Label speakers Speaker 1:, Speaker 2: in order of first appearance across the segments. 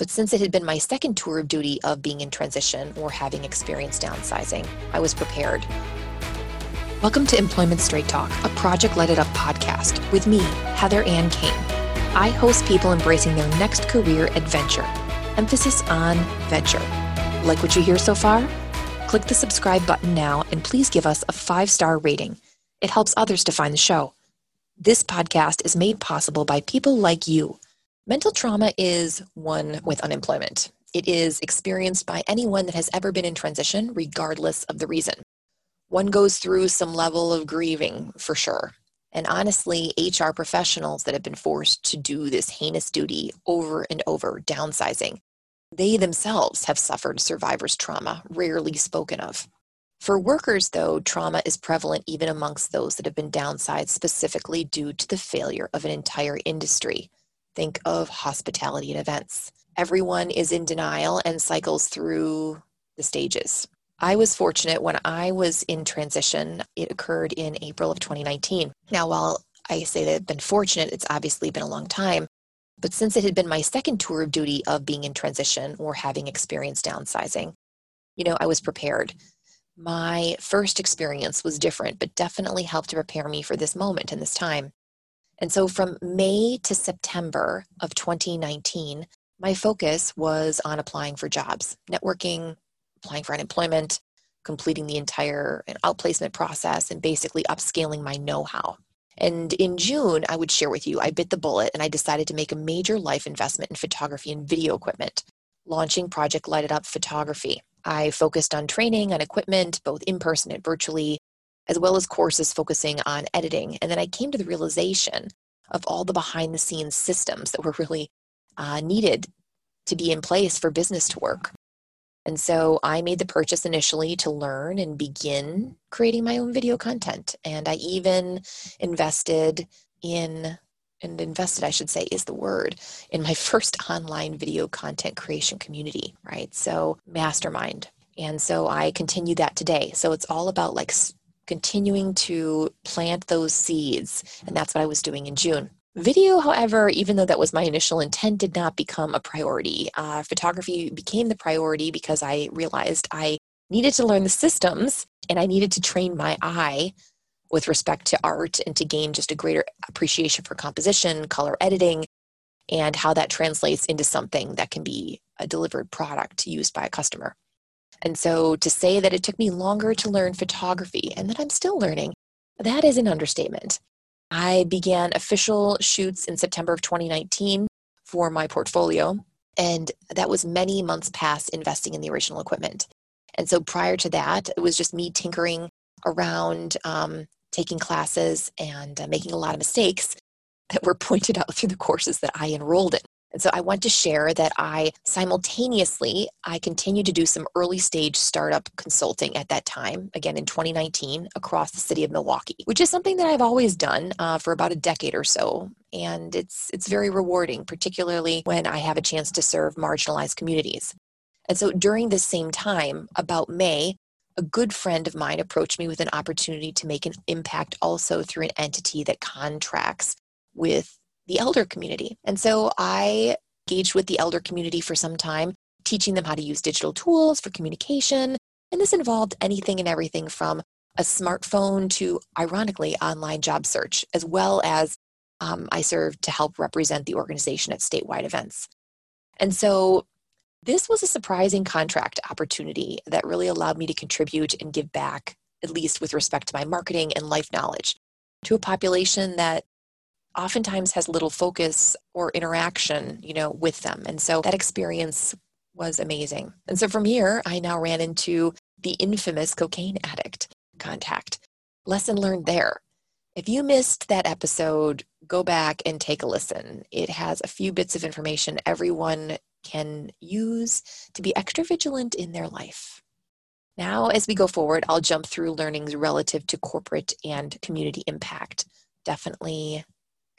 Speaker 1: But since it had been my second tour of duty of being in transition or having experienced downsizing, I was prepared. Welcome to Employment Straight Talk, a Project Light It Up podcast with me, Heather Ann Kane. I host people embracing their next career adventure. Emphasis on venture. Like what you hear so far? Click the subscribe button now and please give us a five star rating. It helps others to find the show. This podcast is made possible by people like you. Mental trauma is one with unemployment. It is experienced by anyone that has ever been in transition, regardless of the reason. One goes through some level of grieving for sure. And honestly, HR professionals that have been forced to do this heinous duty over and over, downsizing, they themselves have suffered survivor's trauma, rarely spoken of. For workers, though, trauma is prevalent even amongst those that have been downsized specifically due to the failure of an entire industry. Think of hospitality and events. Everyone is in denial and cycles through the stages. I was fortunate when I was in transition, it occurred in April of 2019. Now, while I say that I've been fortunate, it's obviously been a long time. But since it had been my second tour of duty of being in transition or having experienced downsizing, you know, I was prepared. My first experience was different, but definitely helped to prepare me for this moment and this time. And so from May to September of 2019, my focus was on applying for jobs, networking, applying for unemployment, completing the entire outplacement process, and basically upscaling my know how. And in June, I would share with you, I bit the bullet and I decided to make a major life investment in photography and video equipment, launching Project Light It Up Photography. I focused on training on equipment, both in person and virtually, as well as courses focusing on editing. And then I came to the realization of all the behind the scenes systems that were really uh, needed to be in place for business to work. And so I made the purchase initially to learn and begin creating my own video content. And I even invested in, and invested, I should say, is the word, in my first online video content creation community, right? So, mastermind. And so I continue that today. So it's all about like continuing to plant those seeds. And that's what I was doing in June. Video, however, even though that was my initial intent, did not become a priority. Uh, photography became the priority because I realized I needed to learn the systems and I needed to train my eye with respect to art and to gain just a greater appreciation for composition, color editing, and how that translates into something that can be a delivered product used by a customer. And so to say that it took me longer to learn photography and that I'm still learning, that is an understatement. I began official shoots in September of 2019 for my portfolio. And that was many months past investing in the original equipment. And so prior to that, it was just me tinkering around, um, taking classes and uh, making a lot of mistakes that were pointed out through the courses that I enrolled in. And so I want to share that I simultaneously I continued to do some early stage startup consulting at that time, again in 2019, across the city of Milwaukee, which is something that I've always done uh, for about a decade or so, and it's it's very rewarding, particularly when I have a chance to serve marginalized communities. And so during this same time, about May, a good friend of mine approached me with an opportunity to make an impact also through an entity that contracts with the elder community. And so I engaged with the elder community for some time, teaching them how to use digital tools for communication. And this involved anything and everything from a smartphone to, ironically, online job search, as well as um, I served to help represent the organization at statewide events. And so this was a surprising contract opportunity that really allowed me to contribute and give back, at least with respect to my marketing and life knowledge, to a population that oftentimes has little focus or interaction, you know, with them. And so that experience was amazing. And so from here, I now ran into the infamous cocaine addict contact. Lesson learned there. If you missed that episode, go back and take a listen. It has a few bits of information everyone can use to be extra vigilant in their life. Now, as we go forward, I'll jump through learnings relative to corporate and community impact. Definitely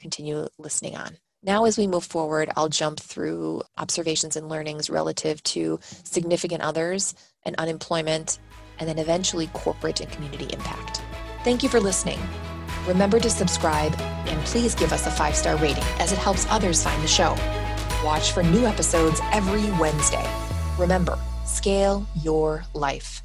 Speaker 1: continue listening on. Now, as we move forward, I'll jump through observations and learnings relative to significant others and unemployment, and then eventually corporate and community impact. Thank you for listening. Remember to subscribe and please give us a five star rating as it helps others find the show. watch for new episodes every Wednesday. Remember, scale your life.